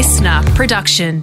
listener production.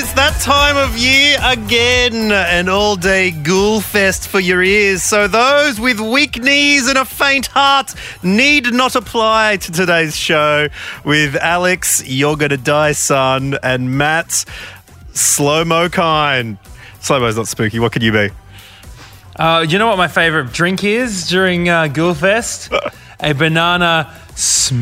It's that time of year again. An all day ghoul fest for your ears. So, those with weak knees and a faint heart need not apply to today's show with Alex, You're Gonna Die, Son, and Matt, Slow Mo Kind. Slow Mo's not spooky. What could you be? Uh, you know what my favorite drink is during uh, Ghoulfest? a banana smoothie.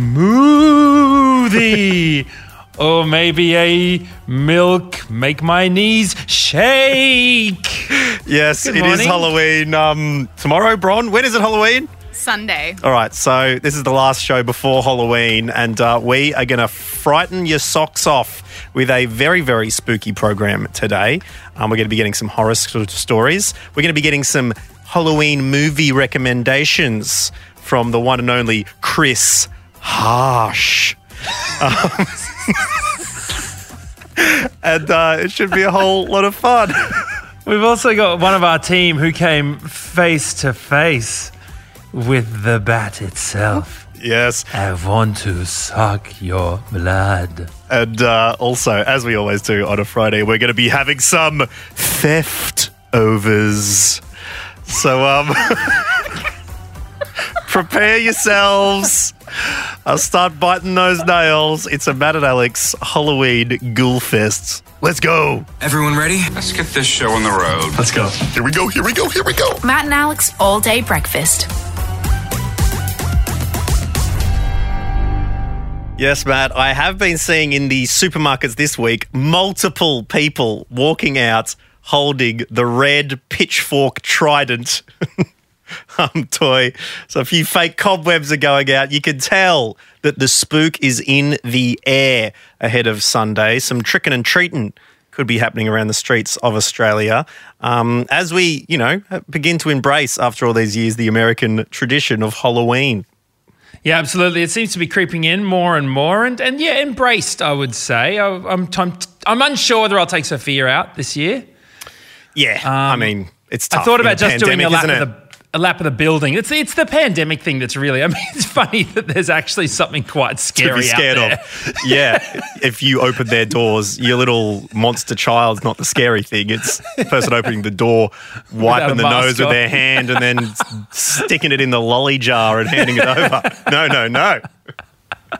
Or maybe a milk make my knees shake. Yes, Good it is morning. Halloween. Um, tomorrow, Bron. When is it Halloween? Sunday. All right, so this is the last show before Halloween, and uh, we are going to frighten your socks off with a very, very spooky program today. Um, we're going to be getting some horror st- stories. We're going to be getting some Halloween movie recommendations from the one and only Chris Harsh. Um, and uh, it should be a whole lot of fun. We've also got one of our team who came face to face with the bat itself. yes. I want to suck your blood. And uh, also, as we always do on a Friday, we're going to be having some theft overs. So, um, prepare yourselves. I'll start biting those nails. It's a Matt and Alex Halloween Ghoul Fest. Let's go. Everyone ready? Let's get this show on the road. Let's go. Here we go. Here we go. Here we go. Matt and Alex all day breakfast. Yes, Matt. I have been seeing in the supermarkets this week multiple people walking out holding the red pitchfork trident um, toy. So a few fake cobwebs are going out. You can tell that the spook is in the air ahead of Sunday. Some tricking and treating could be happening around the streets of Australia um, as we, you know, begin to embrace after all these years the American tradition of Halloween. Yeah, absolutely. It seems to be creeping in more and more, and, and yeah, embraced. I would say. I, I'm I'm I'm unsure whether I'll take Sophia out this year. Yeah, I mean, it's tough. Um, I thought about just doing a lap of the a lap of the building. It's it's the pandemic thing that's really. I mean, it's funny that there's actually something quite to scary be scared of. Yeah, if you open their doors, your little monster child's not the scary thing. It's the person opening the door, wiping the nose with their hand, and then sticking it in the lolly jar and handing it over. No, no, no.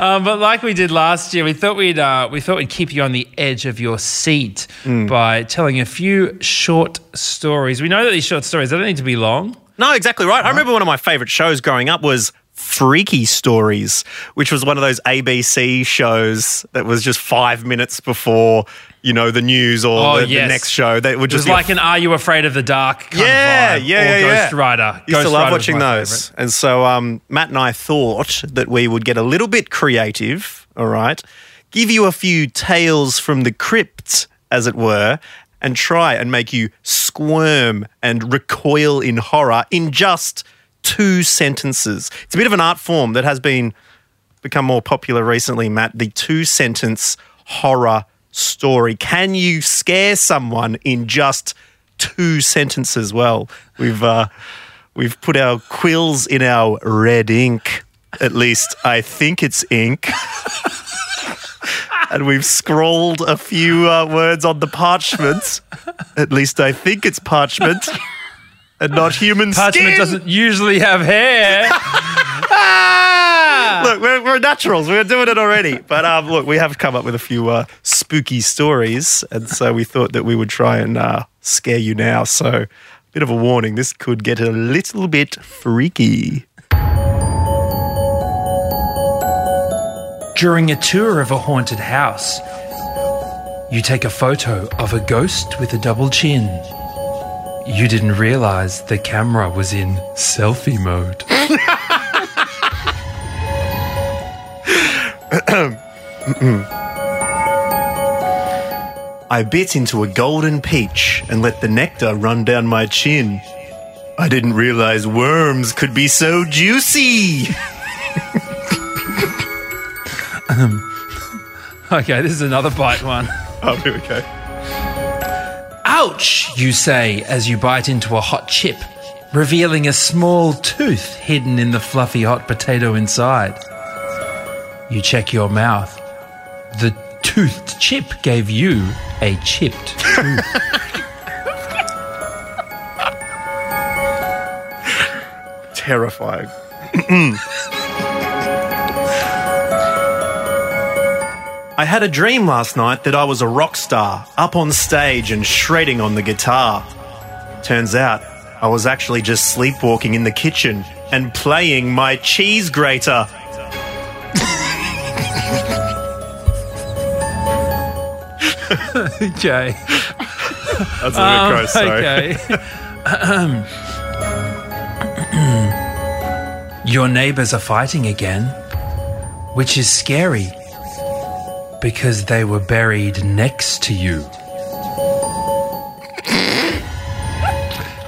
Um, but like we did last year, we thought we'd uh, we thought we'd keep you on the edge of your seat Mm. by telling a few short stories. We know that these short stories they don't need to be long. No, exactly right. I remember one of my favorite shows growing up was Freaky Stories, which was one of those ABC shows that was just five minutes before, you know, the news or Oh, the, the next show. That would It was just a like an "Are You Afraid of the Dark?" Kind Yeah, of vibe, yeah, or yeah, Ghost. Rider. Used Ghost to love Rider watching those. favourite. And so um, Matt and I thought that we would get a little bit creative, all right? Give you a few tales from the crypt, as it were, and try and make you squirm and recoil in horror in just two sentences. It's a bit of an art form that has been become more popular recently, Matt. The two sentence horror story. Can you scare someone in just two sentences? Well, we've uh, we've put our quills in our red ink. At least I think it's ink. and we've scrawled a few uh, words on the parchment. At least I think it's parchment. And not human Parchment skin. doesn't usually have hair. Look, we're, we're naturals. We're doing it already. But um, look, we have come up with a few uh, spooky stories, and so we thought that we would try and uh, scare you now. So, a bit of a warning: this could get a little bit freaky. During a tour of a haunted house, you take a photo of a ghost with a double chin. You didn't realize the camera was in selfie mode. I bit into a golden peach and let the nectar run down my chin. I didn't realize worms could be so juicy. Okay, this is another bite one. Oh, here we go. Ouch, you say as you bite into a hot chip, revealing a small tooth hidden in the fluffy hot potato inside. You check your mouth. The toothed chip gave you a chipped tooth. Terrifying. I had a dream last night that I was a rock star, up on stage and shredding on the guitar. Turns out, I was actually just sleepwalking in the kitchen and playing my cheese grater. Okay. That's a Um, gross, sorry. okay. Your neighbors are fighting again, which is scary because they were buried next to you.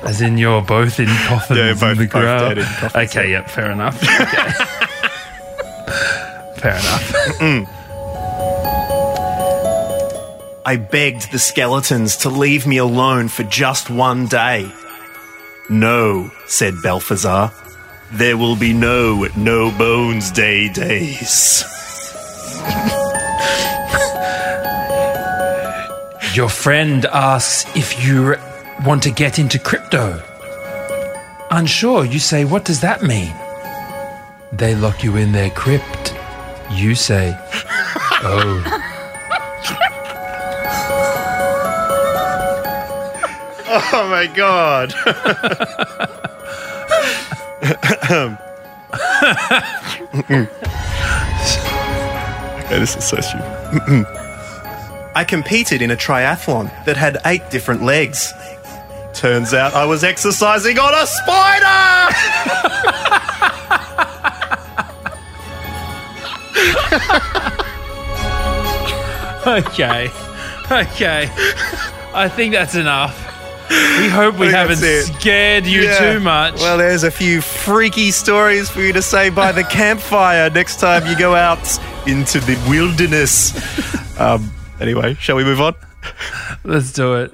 As in, you're both in coffins Yeah, both- in the both ground. dead in coffins, okay, yep, fair enough. Okay. fair enough. I begged the skeletons to leave me alone for just one day. No, said Balthazar. There will be no No Bones Day days. Your friend asks if you want to get into crypto. Unsure, you say, What does that mean? They lock you in their crypt. You say, Oh. Oh my god. okay, this is so stupid. I competed in a triathlon that had eight different legs. Turns out I was exercising on a spider! Okay. Okay. I think that's enough. We hope we haven't scared you Yeah. too much. Well, there's a few freaky stories for you to say by the campfire next time you go out into the wilderness. Um, anyway, shall we move on? Let's do it.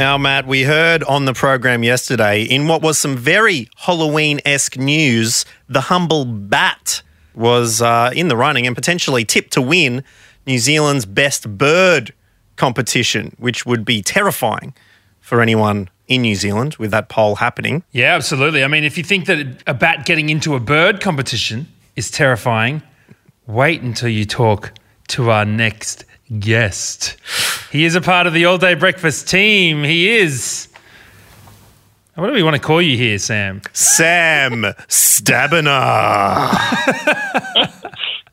Now, Matt, we heard on the program yesterday in what was some very Halloween esque news, the humble bat was uh, in the running and potentially tipped to win New Zealand's best bird competition, which would be terrifying for anyone in New Zealand with that poll happening. Yeah, absolutely. I mean, if you think that a bat getting into a bird competition is terrifying, wait until you talk to our next guest. He is a part of the all day breakfast team. He is. What do we want to call you here, Sam? Sam Stabiner.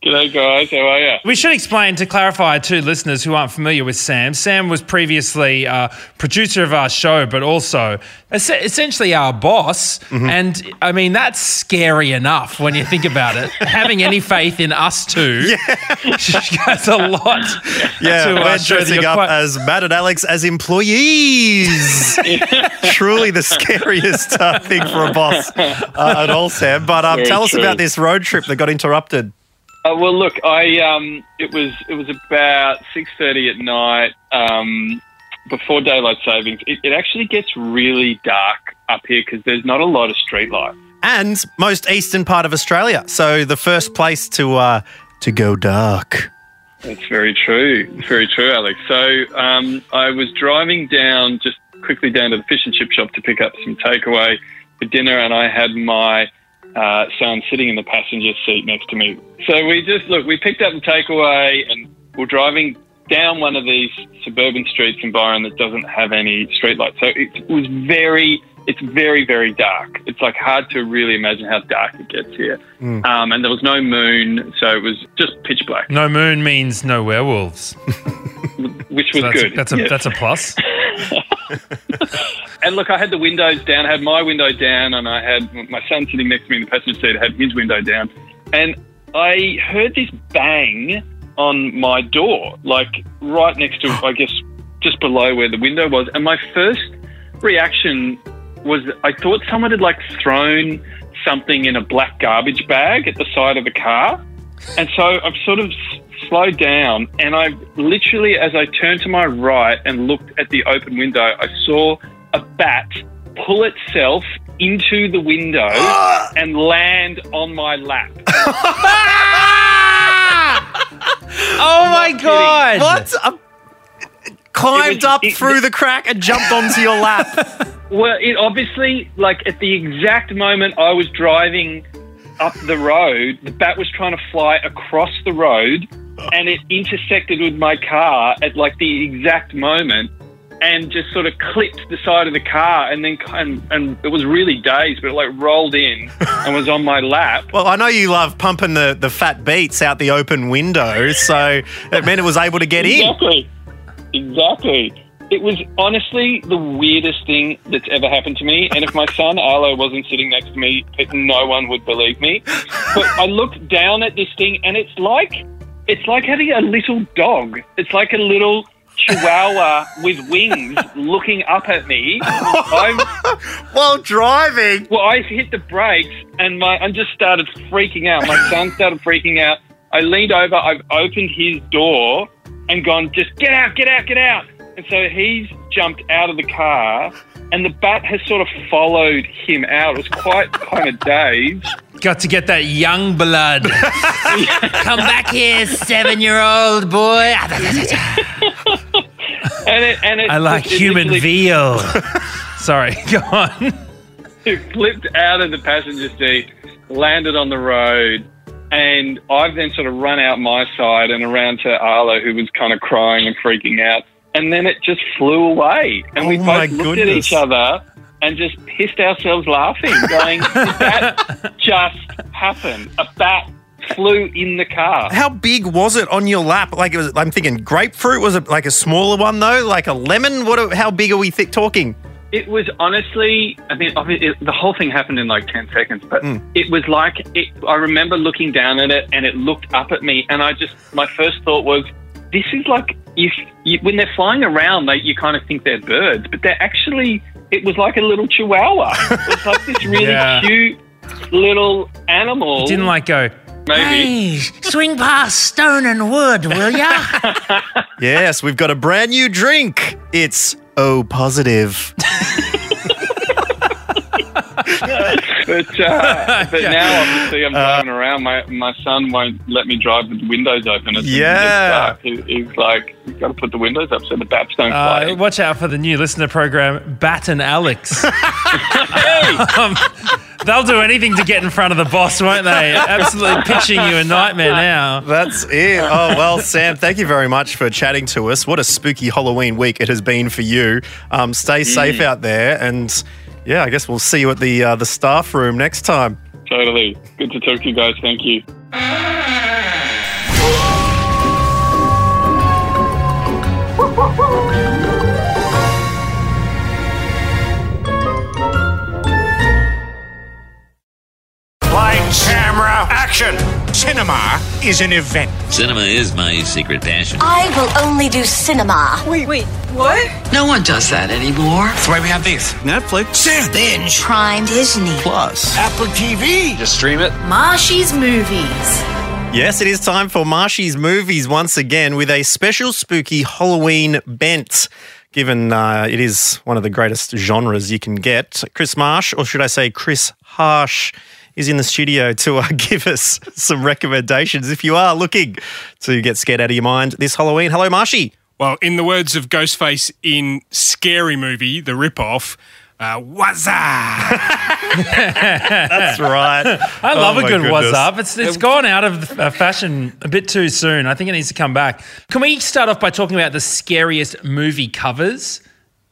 G'day, guys. How are you? We should explain to clarify to listeners who aren't familiar with Sam. Sam was previously uh, producer of our show, but also es- essentially our boss. And I mean, that's scary enough when you think about it. Having any faith in us two goes a lot. Yeah, to, uh, we're show dressing up quite- as Matt and Alex as employees. Truly the scariest uh, thing for a boss uh, at all, Sam. But um, Very tell us true. about this road trip that got interrupted. Uh, well, look, I um, it was it was about six thirty at night um, before daylight savings. It, it actually gets really dark up here because there's not a lot of street lights. And most eastern part of Australia. So the first place to uh, to go dark. That's very true. It's very true, Alex. So um, I was driving down, just quickly down to the fish and chip shop to pick up some takeaway for dinner, and I had my uh, son sitting in the passenger seat next to me. So we just look. We picked up the takeaway, and we're driving down one of these suburban streets in Byron that doesn't have any streetlights. So it was very. It's very, very dark. It's like hard to really imagine how dark it gets here. Um, and there was no moon, so it was just pitch black, No moon means no werewolves. which was So that's, good. that's a Yes. that's a plus. and look, I had the windows down, I had my window down, and I had my son sitting next to me in the passenger seat, had his window down. And I heard this bang on my door, like right next to, I guess, just below where the window was. And my first reaction was I thought someone had like thrown something in a black garbage bag at the side of the car. And so I've sort of slowed down and I literally, as I turned to my right and looked at the open window, I saw a bat pull itself into the window and land on my lap. Oh my god! What? Uh, climbed was- up it- through the crack and jumped onto your lap. Well, it obviously, like at the exact moment I was driving up the road, the bat was trying to fly across the road and it intersected with my car at like the exact moment and just sort of clipped the side of the car and then and, and it was really dazed but it like rolled in and was on my lap Well, I know you love pumping the, the fat beats out the open window, so it meant it was able to get in. Exactly. Exactly. It was honestly the weirdest thing that's ever happened to me. And if my son Arlo wasn't sitting next to me, no one would believe me. But I looked down at this thing, and it's like it's like having a little dog. It's like a little chihuahua with wings looking up at me. I'm, While driving. well, I hit the brakes, and my I just started freaking out. My son started freaking out. I leaned over. I've opened his door and gone, just get out, get out, get out. And so he's jumped out of the car, and the bat has sort of followed him out. It was quite kind of dazed. Got to get that young blood. Come back here, seven-year-old boy. And it, and it, I like it human veal. Sorry, go on. It flipped out of the passenger seat, landed on the road, and I've then sort of run out my side and around to Arlo, who was kind of crying and freaking out. And then it just flew away. And we Oh my both looked at each other and just pissed ourselves laughing, going, Did that just happen? A bat flew in the car. How big was it on your lap? Like it was. I'm thinking grapefruit. Was it like a smaller one though? Like a lemon? What? are- How big are we th- talking? It was honestly, I mean, it, the whole thing happened in like 10 seconds, but Hmm. it was like, it, I remember looking down at it and it looked up at me, and I just, my first thought was, this is like, if you, when they're flying around, they, you kind of think they're birds, but they're actually, it was like a little chihuahua. it was like this really Yeah. cute little animal. Didn't like go. maybe. Hey, swing past stone and wood, will ya? Yes, we've got a brand new drink. It's O positive. But, uh, but now, obviously, I'm driving around. My my son won't let me drive with the windows open. As soon as it gets Yeah. dark. He, he's like, you've got to put the windows up so the bats don't Uh, fly. watch out for the new listener program, Bat and Alex. Um, they'll do anything to get in front of the boss, won't they? Absolutely pitching you a nightmare now. That's it. Oh, well, Sam, thank you very much for chatting to us. What a spooky Halloween week it has been for you. Um, stay safe out there. And yeah, I guess we'll see you at the, uh, the staff room next time. Totally. Good to talk to you guys. Thank you. Light, camera, action! Cinema is an event. Cinema is my secret passion. I will only do cinema. Wait, wait, what? No one does that anymore. That's why we have these. Netflix, Stan, Binge, Prime Disney. Plus, Apple TV. Just stream it. Marshy's Movies. Yes, it is time for Marshy's Movies once again with a special spooky Halloween bent. Given uh, it is one of the greatest genres you can get, Chris Marsh, or should I say Chris Harsh, is in the studio to uh, give us some recommendations if you are looking to get scared out of your mind this Halloween. Hello, Marshy. Well, in the words of Ghostface in Scary Movie, the ripoff, uh, what's up? That's right. I love Oh a my good what's up. It's it's gone out of uh, fashion a bit too soon. I think it needs to come back. Can we start off by talking about the scariest movie covers?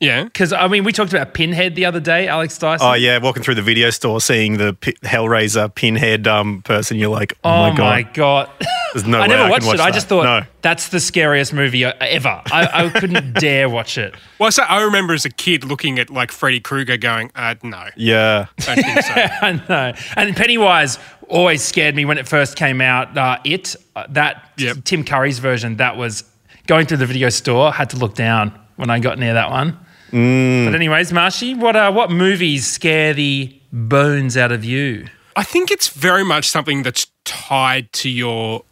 Yeah. Because, I mean, we talked about Pinhead the other day, Alex Dyson. Oh yeah, walking through the video store, seeing the P- Hellraiser pinhead um, person, you're like, oh, Oh my god, my god! There's no I way never I can watched watch it. I just thought No. that's the scariest movie ever. I, I couldn't dare watch it. Well, so I remember as a kid looking at like Freddy Krueger going, uh, no, yeah, don't think so. I know. And Pennywise always scared me when it first came out. Uh, it uh, that Yep. Tim Curry's version that was going through the video store. Had to look down when I got near that one. Mm. But anyways, Marshy, what uh, what movies scare the bones out of you? I think it's very much something that's tied to your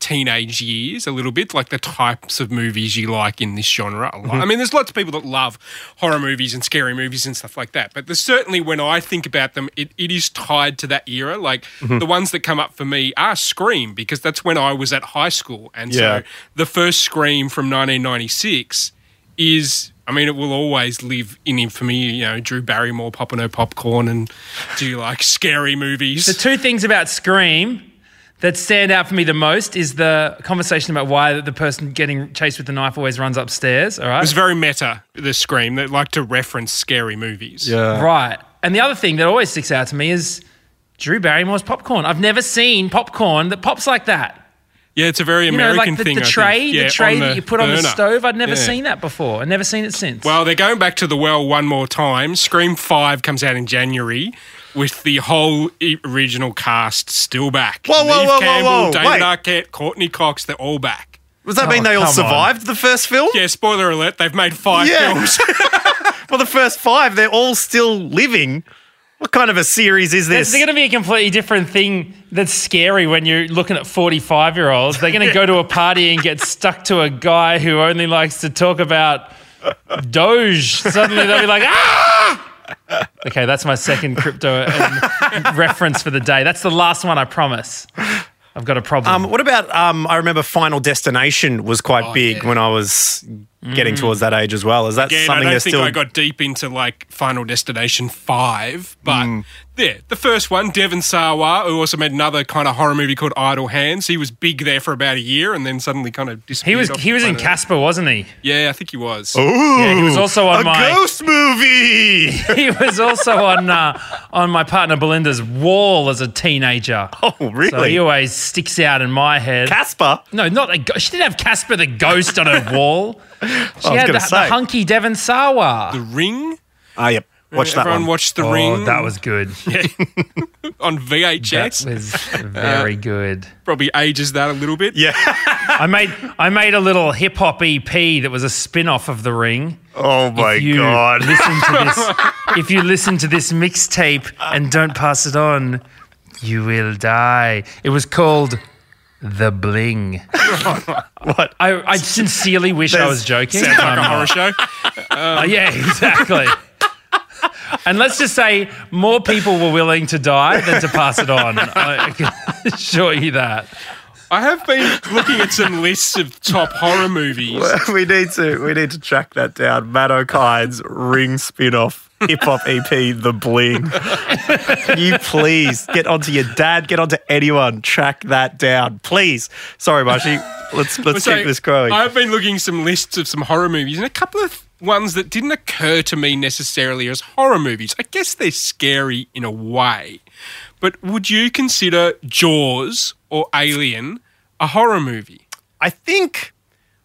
teenage years a little bit, like the types of movies you like in this genre. a lot. I mean, there's lots of people that love horror movies and scary movies and stuff like that, but there's certainly when I think about them, it, it is tied to that era. Like the ones that come up for me are Scream, because that's when I was at high school. And Yeah. so the first Scream from 1996 is. I mean, it will always live in infamy. You know, Drew Barrymore popping her popcorn and do like scary movies. The two things about Scream that stand out for me the most is the conversation about why the person getting chased with the knife always runs upstairs. All right. It was very meta, the Scream. They like to reference scary movies. yeah. Right. And the other thing that always sticks out to me is Drew Barrymore's popcorn. I've never seen popcorn that pops like that. Yeah, it's a very You know, American like the, thing. the I think. tray, Yeah, the tray on that you put on the stove. I'd never Yeah. seen that before. I've never seen it since. Well, they're going back to the well one more time. Scream 5 comes out in January with the whole original cast still back. Whoa, whoa, Neve whoa, whoa, Campbell, whoa, David wait. Arquette, Courteney Cox, they're all back. Does that Oh, mean they all come on. survived the first film? Yeah, spoiler alert, they've made five Yeah. films. Well, the first five, they're all still living. What kind of a series is this? It's this? going to be a completely different thing that's scary when you're looking at 45 year olds. They're going to go to a party and get stuck to a guy who only likes to talk about Doge. Suddenly they'll be like, ah! Okay, that's my second crypto um, reference for the day. That's the last one, I promise. I've got a problem. Um, what about? Um, I remember Final Destination was quite Oh, big yeah. when I was getting towards that age as well. Is that Again, I don't think still? I got deep into like Final Destination 5, but Mm. Yeah, the first one, Devon Sawa, who also made another kind of horror movie called Idle Hands. He was big there for about a year and then suddenly kind of disappeared. he was off he was in. Casper, wasn't he? Yeah, I think he was. Ooh, Yeah, he was also on a my- ghost movie. He was also on uh, on my partner Belinda's wall as a teenager. oh, So really? he always sticks out in my head. Casper. No, not a ghost. She didn't have Casper the ghost on her wall. She was had the, the hunky Devon Sawa. The Ring. Ah, yep. Watch that Everyone one. watched The oh, Ring that was good. on VHS. That VHS. was very good. Probably ages that a little bit. yeah. I made I made a little hip hop EP that was a spin off of The Ring. oh my If you god. Listen to this. if you listen to this mixtape and don't pass it on, you will die. It was called The Bling. what? I, I sincerely wish I was joking. Sounds like a horror not. show. Uh, yeah, exactly. and let's just say more people were willing to die than to pass it on. I can assure you that. I have been looking at some lists of top horror movies. we need to we need to track that down. Matt O'Kine's Ring spin-off hip hop EP, The Bling. Can you please get onto your dad, get onto anyone, track that down, please. Sorry, Marshy. Let's let's So, keep this growing. I've been looking some lists of some horror movies and a couple of ones that didn't occur to me necessarily as horror movies. I guess they're scary in a way. But would you consider Jaws or Alien a horror movie? I think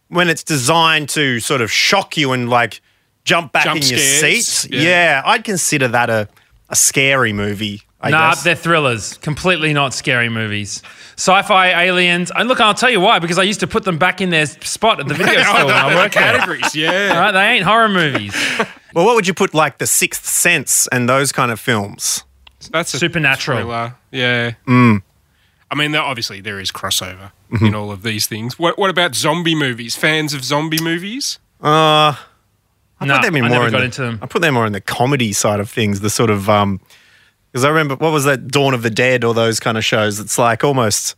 when it's designed to sort of shock you and like jump back Jump in your seat, yeah. yeah. I'd consider that a, a scary movie. I nah, guess. they're thrillers. Completely not scary movies. Sci-fi aliens. And look, I'll tell you why. Because I used to put them back in their spot at the video store when I worked there. Categories, yeah. All right, they ain't horror movies. well, what would you put like The Sixth Sense and those kind of films? That's a Supernatural. thriller. Yeah. Mm. I mean, obviously there is crossover Mm-hmm. in all of these things. What, what about zombie movies? Fans of zombie movies? Uh, I No, put them in I more never in got the, into them. I put them more in the comedy side of things. The sort of um, because I remember what was that Dawn of the Dead or those kind of shows. It's like almost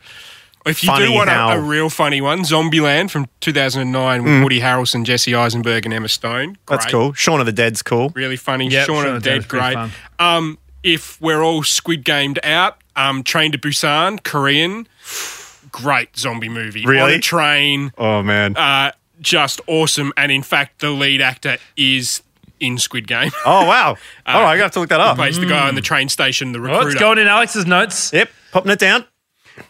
If you Funny do want a, how- a real funny one, Zombieland from 2009 with Woody Harrelson, Jesse Eisenberg, and Emma Stone. Mm. that's cool. Shaun of the Dead's cool. Really funny. Yep, Shaun of the Dead, was great. Um, if we're all Squid Gamed out, um, Train to Busan, Korean, great zombie movie. Really? On a train, Oh man, uh, just awesome. And in fact, the lead actor is in Squid Game. Oh wow! All right, I have to look that up. Plays the guy on the train station, the Oh, recruiter. it's going in Alex's notes. Yep, popping it down.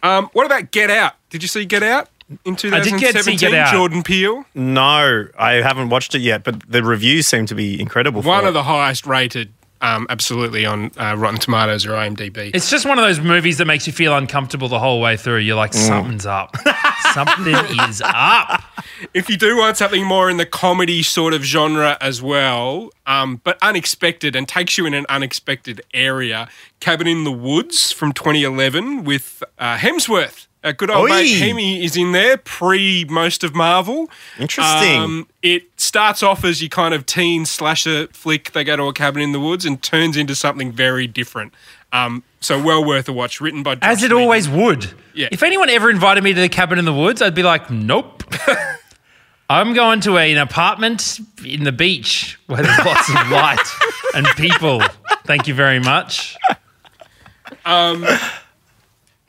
Um, what about Get Out? Did you see Get Out in I did get to 2017? Get Out. Jordan Peele, No, I haven't watched it yet, but the reviews seem to be incredible. For one it. of the highest rated, um, absolutely on uh, Rotten Tomatoes or IMDb. It's just one of those movies that makes you feel uncomfortable the whole way through. You're Mm. like, something's up. Something is up. if you do want something more in the comedy sort of genre as well, um, but unexpected and takes you in an unexpected area, Cabin in the Woods from 2011 with uh, Hemsworth. A good old Oi. mate Hemi is in there, pre most of Marvel. Interesting. Um, it starts off as your kind of teen slasher flick. They go to a cabin in the woods and turns into something very different. Um, so well worth a watch. Written by As it Whedon. always would. Yeah. If anyone ever invited me to the cabin in the woods, I'd be like, nope. I'm going to a- an apartment in the beach where there's lots of light and people. Thank you very much.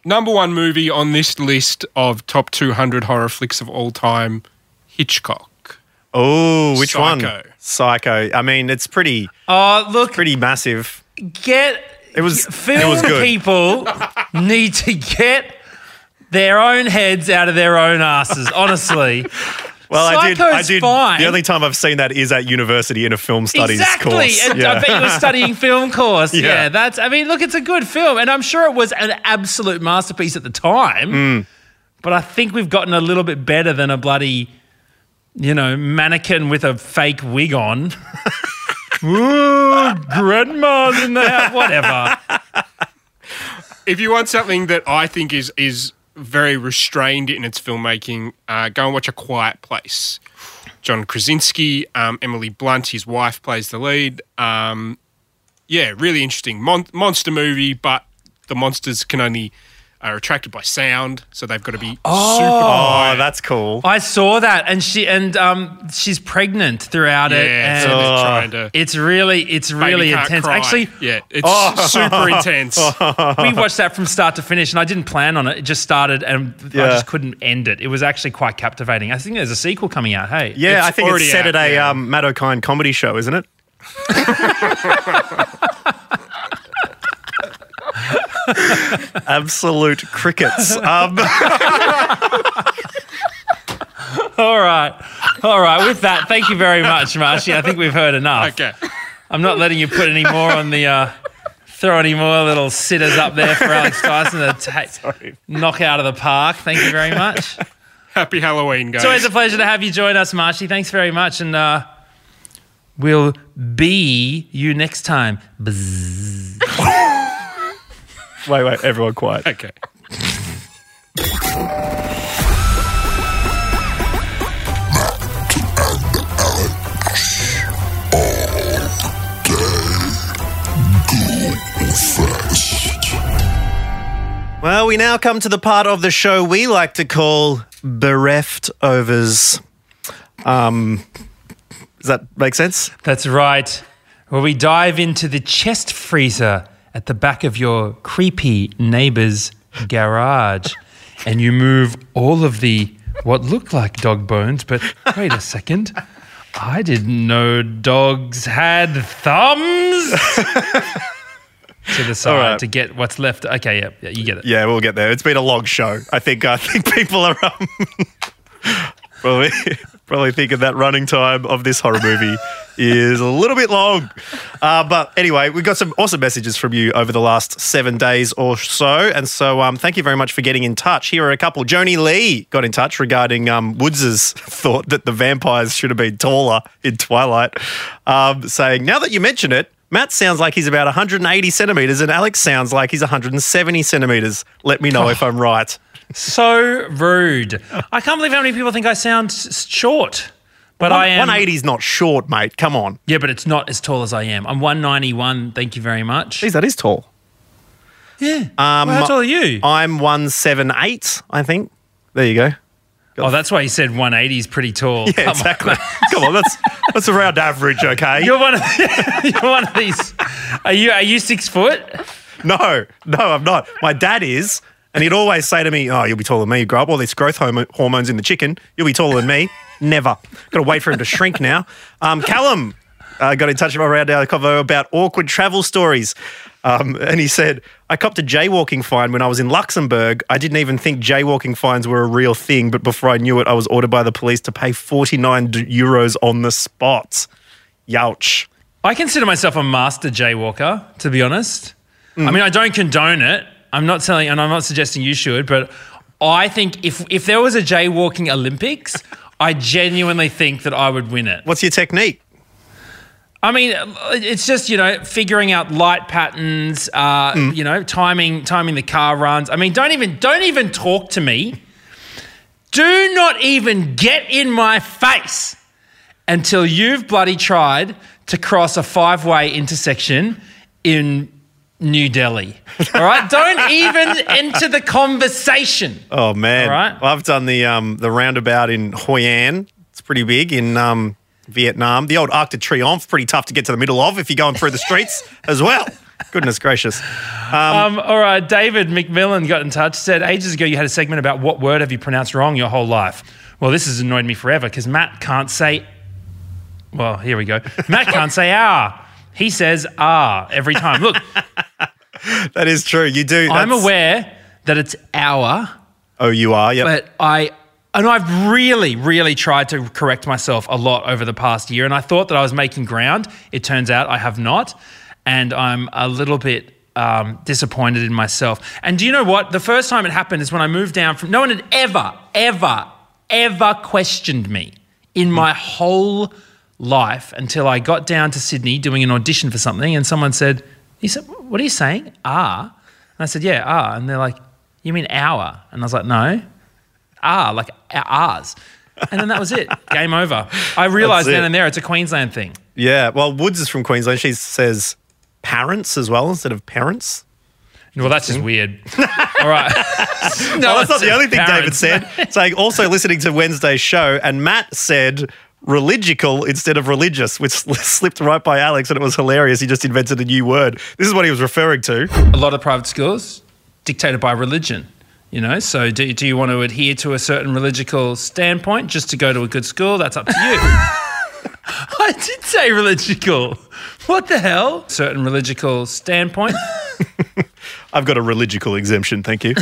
Number one movie on this list of top 200 horror flicks of all time, Hitchcock. Oh, which one? Psycho. Psycho. I mean, it's pretty Oh, look, pretty massive. get It was film it was good. people need to get their own heads out of their own asses. Honestly, Well, I did. I did. fine. The only time I've seen that is at university in a film studies exactly. course. And Yeah. I bet you were studying film course. Yeah. Yeah. that's. I mean, look, it's a good film, and I'm sure it was an absolute masterpiece at the time. Mm. But I think we've gotten a little bit better than a bloody, you know, mannequin with a fake wig on. Ooh, grandma's in the house. Whatever. If you want something that I think is is very restrained in its filmmaking, uh, go and watch A Quiet Place. John Krasinski, um, Emily Blunt, his wife, plays the lead. Um, yeah, really interesting. Mon- monster movie, but the monsters can only are attracted by sound, so they've got to be super Oh, that's cool. I saw that, and she and um, she's pregnant throughout it, yeah, so and they're trying to. it's really it's Baby really can't intense. cry. Actually, yeah, it's super intense. we watched that from start to finish, and I didn't plan on it. It just started, and I just couldn't end it. It was actually quite captivating. I think there's a sequel coming out. Hey, Yeah, It's I think already it's set out, at a yeah. um, Matt O'Kine comedy show, isn't it? Absolute crickets. Um, all right, all right. With that, thank you very much, Marshy. I think we've heard enough. Okay. I'm not letting you put any more on the. Uh, Throw any more little sitters up there for Alex Dyson to ta- knock out of the park. Thank you very much. Happy Halloween, guys. It's always a pleasure to have you join us, Marshy. Thanks very much, and uh, we'll be you next time. Bzzz. wait, wait, everyone quiet. okay. Well, we now come to the part of the show we like to call bereft overs. Um, does that make sense? That's right. Where we dive into the chest freezer at the back of your creepy neighbor's garage and you move all of the what look like dog bones, but wait a second. I didn't know dogs had thumbs. to the side right. to get what's left. Okay, yeah, yeah, you get it. Yeah, we'll get there. It's been a long show. I think. I think people are um, probably probably thinking that running time of this horror movie is a little bit long. Uh, but anyway, we got some awesome messages from you over the last seven days or so, and so um, thank you very much for getting in touch. Here are a couple. Joni Lee got in touch regarding um, Woods's thought that the vampires should have been taller in Twilight, um, saying now that you mention it. Matt sounds like he's about 180 centimeters, and Alex sounds like he's 170 centimeters. Let me know if I'm right. So rude. I can't believe how many people think I sound s- short. But I am 180 is not short, mate. Come on. Yeah, but it's not as tall as I am. I'm 191. Thank you very much. Jeez, that is tall. Yeah. Um, well, how tall are you? I'm 178, I think. There you go. Oh, that's why you said 180 is pretty tall. Yeah, Come on. exactly. Come on, that's that's around average, okay? You're one of you're one of these. Are you are you six foot? No, no, I'm not. My dad is, and he'd always say to me, "Oh, you'll be taller than me. You grow up all these growth hormo- hormones in the chicken. You'll be taller than me. Never. Got to wait for him to shrink now." Um, Callum uh, got in touch with around our convo about awkward travel stories. Um, and he said, I copped a jaywalking fine when I was in Luxembourg. I didn't even think jaywalking fines were a real thing, but before I knew it, I was ordered by the police to pay 49 d- euros on the spot. Youch. I consider myself a master jaywalker, to be honest. I mean, I don't condone it. I'm not telling, and I'm not suggesting you should, but I think if if there was a jaywalking Olympics, I genuinely think that I would win it. What's your technique? I mean, it's just you know figuring out light patterns, uh, you know, timing timing the car runs. I mean, don't even don't even talk to me. Do not even get in my face until you've bloody tried to cross a five way intersection in New Delhi. All right, don't even enter the conversation. Oh man! All right. Well, I've done the um, the roundabout in Hoi An. It's pretty big in um, Vietnam. The old Arc de Triomphe, pretty tough to get to the middle of if you're going through the streets as well. Goodness gracious! Um, all right, David McMillan got in touch. Said ages ago you had a segment about what word have you pronounced wrong your whole life. Well, this has annoyed me forever because Matt can't say. Well, here we go. Matt can't say ah. He says ah every time. Look, That is true. You do. I'm that's- aware that it's our, Oh, you are. Yep. but I. And I've really, really tried to correct myself a lot over the past year. And I thought that I was making ground. It turns out I have not. And I'm a little bit um, disappointed in myself. And do you know what? The first time it happened is when I moved down from. No one had ever, ever, ever questioned me in my whole life until I got down to Sydney doing an audition for something. And someone said, he said, What are you saying? Ah. And I said, Yeah, ah. And they're like, You mean our? And I was like, No ah, like ours. And then that was it. Game over. I realised then and there it's a Queensland thing. yeah. Well, Woods is from Queensland. She says parents as well instead of parents. Well, that's just weird. All right. No, that's not the only thing David parents. said. Saying also listening to Wednesday's show, and Matt said religical instead of religious, which slipped right by Alex, and it was hilarious. He just invented a new word. This is what he was referring to. A lot of private schools dictated by religion. You know, so do, do you want to adhere to a certain religical standpoint just to go to a good school? That's up to you. I did say religical. What the hell? Certain religical standpoint. I've got a religical exemption, thank you.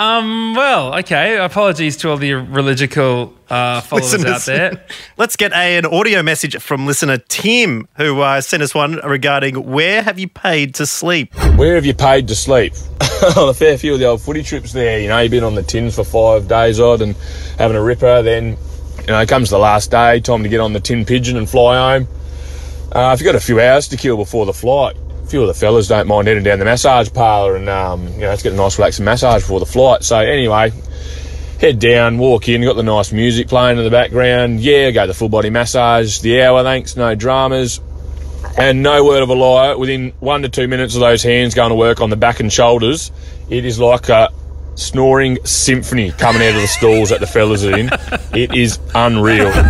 Um, well, okay. Apologies to all the religical uh, followers out Listeners. there. Let's get a, an audio message from listener Tim, who uh, sent us one regarding where have you paid to sleep? Where have you paid to sleep? on a fair few of the old footy trips there. You know, you've been on the tins for five days odd and having a ripper. Then, you know, comes the last day, time to get on the tin pigeon and fly home. Uh, if you've got a few hours to kill before the flight, a few of the fellas don't mind heading down the massage parlour and, um, you know, let's get a nice relaxing massage before the flight. So, anyway, head down, walk in, got the nice music playing in the background. Yeah, go the full body massage, the hour thanks, no dramas. And no word of a lie, within one to two minutes of those hands going to work on the back and shoulders, it is like a snoring symphony coming out of the stalls that the fellas are in. It is unreal.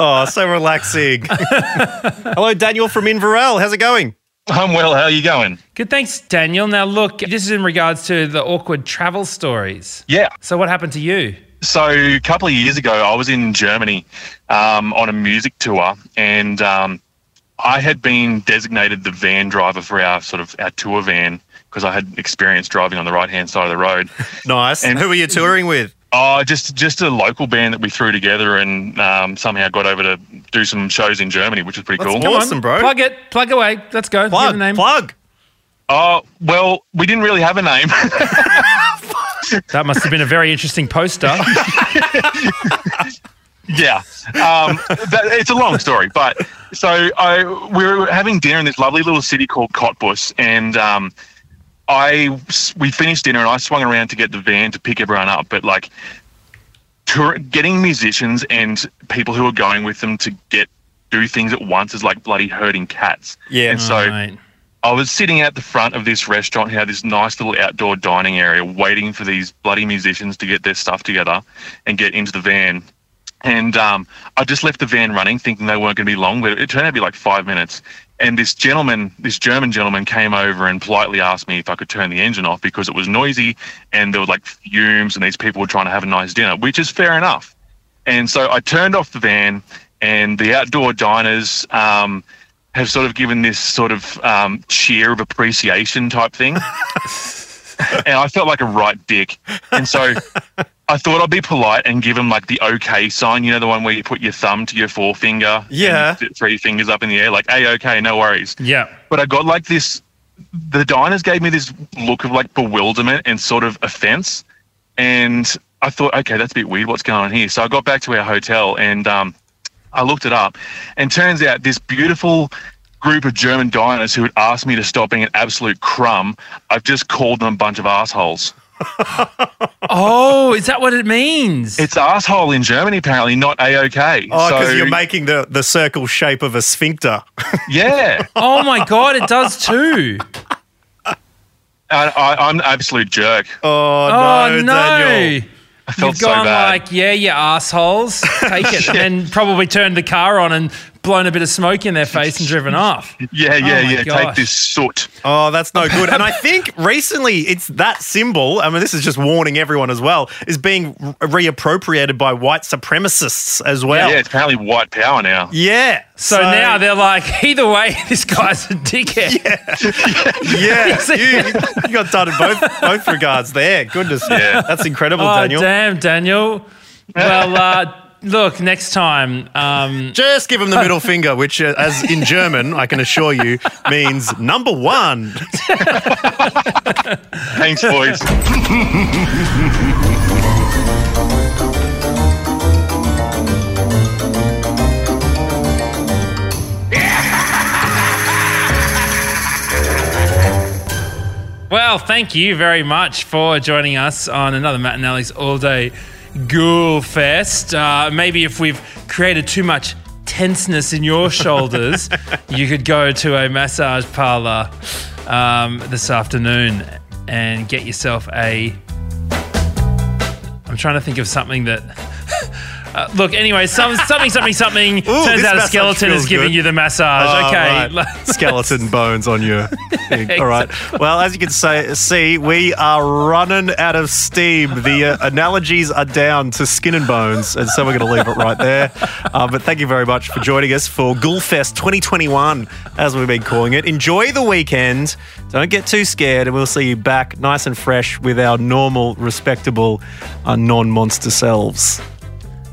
Oh, so relaxing. Hello, Daniel from Inverell. How's it going? I'm well. How are you going? Good, thanks, Daniel. Now, look, this is in regards to the awkward travel stories. Yeah. So, what happened to you? So a couple of years ago, I was in Germany um, on a music tour, and um, I had been designated the van driver for our sort of our tour van because I had experience driving on the right hand side of the road. Nice. And- And who are you touring with? Oh, just just a local band that we threw together, and um, somehow got over to do some shows in Germany, which was pretty That's cool. awesome, bro. Plug it, plug away. Let's go. Give Plug, the name. plug. Oh well, we didn't really have a name. That must have been a very interesting poster. Yeah, um, that, it's a long story, but so I we were having dinner in this lovely little city called Cottbus, and um, I we finished dinner and I swung around to get the van to pick everyone up, but like tour, getting musicians and people who are going with them to get do things at once is like bloody herding cats. Yeah. and so. Right. I was sitting at the front of this restaurant, had this nice little outdoor dining area, waiting for these bloody musicians to get their stuff together and get into the van. And um, I just left the van running, thinking they weren't going to be long, but it turned out to be like five minutes. And this gentleman, this German gentleman, came over and politely asked me if I could turn the engine off because it was noisy and there were like fumes and these people were trying to have a nice dinner, which is fair enough. And so I turned off the van and the outdoor diners um, have sort of given this sort of um, cheer of appreciation type thing. and I felt like a right dick. And so I thought I'd be polite and give him like the okay sign, you know, the one where you put your thumb to your forefinger. Yeah. and Three fingers up in the air, like, hey, okay, no worries. Yeah. But I got like this, the diners gave me this look of like bewilderment and sort of offense. And I thought, okay, that's a bit weird. What's going on here? So I got back to our hotel and um, I looked it up. And turns out this beautiful group of German diners who had asked me to stop being an absolute crumb, I've just called them a bunch of assholes. Oh, is that what it means? It's asshole in Germany, apparently, not A OK. Oh, because you're making the, the circle shape of a sphincter. Yeah. oh my god, it does too. I, I, I'm an absolute jerk. Oh, Oh no, no. Daniel. I felt You've so gone bad. like, yeah, you assholes, take it, and then probably turned the car on and blown a bit of smoke in their face and driven off. yeah, yeah, Oh my yeah. Take this soot. Oh, that's no good. And I think recently it's that symbol, I mean, this is just warning everyone as well, is being reappropriated by white supremacists as well. Yeah, it's apparently white power now. Yeah. So, now they're like, either way, this guy's a dickhead. yeah, you, you got done in both both regards there. Goodness, Yeah. that's incredible, Oh, Daniel. damn, Daniel. Well, uh, look, next time. Um, Just give him the middle finger, which, uh, as in German, I can assure you, means number one. Thanks, boys. well, thank you very much for joining us on another Matt and Alex All Day Ghoul Fest. Uh, maybe if we've created too much tenseness in your shoulders, you could go to a massage parlor um, this afternoon and get yourself a. I'm trying to think of something that. Uh, look, anyway, some, something, something, something. turns out a skeleton is giving good. you the massage. Oh, okay. right. Skeleton bones on your thing. All right. Well, as you can say, see, we are running out of steam. The uh, analogies are down to skin and bones, and so we're going to leave it right there. Uh, but thank you very much for joining us for Ghoulfest 2021, as we've been calling it. Enjoy the weekend. Don't get too scared, and we'll see you back nice and fresh with our normal, respectable, uh, non-monster selves.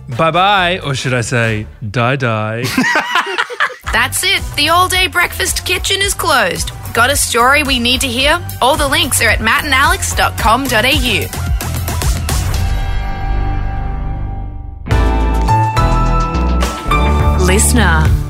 Bye bye, or should I say, die die. That's it. The all day breakfast kitchen is closed. Got a story we need to hear? All the links are at mattandalex.com.au. Listener.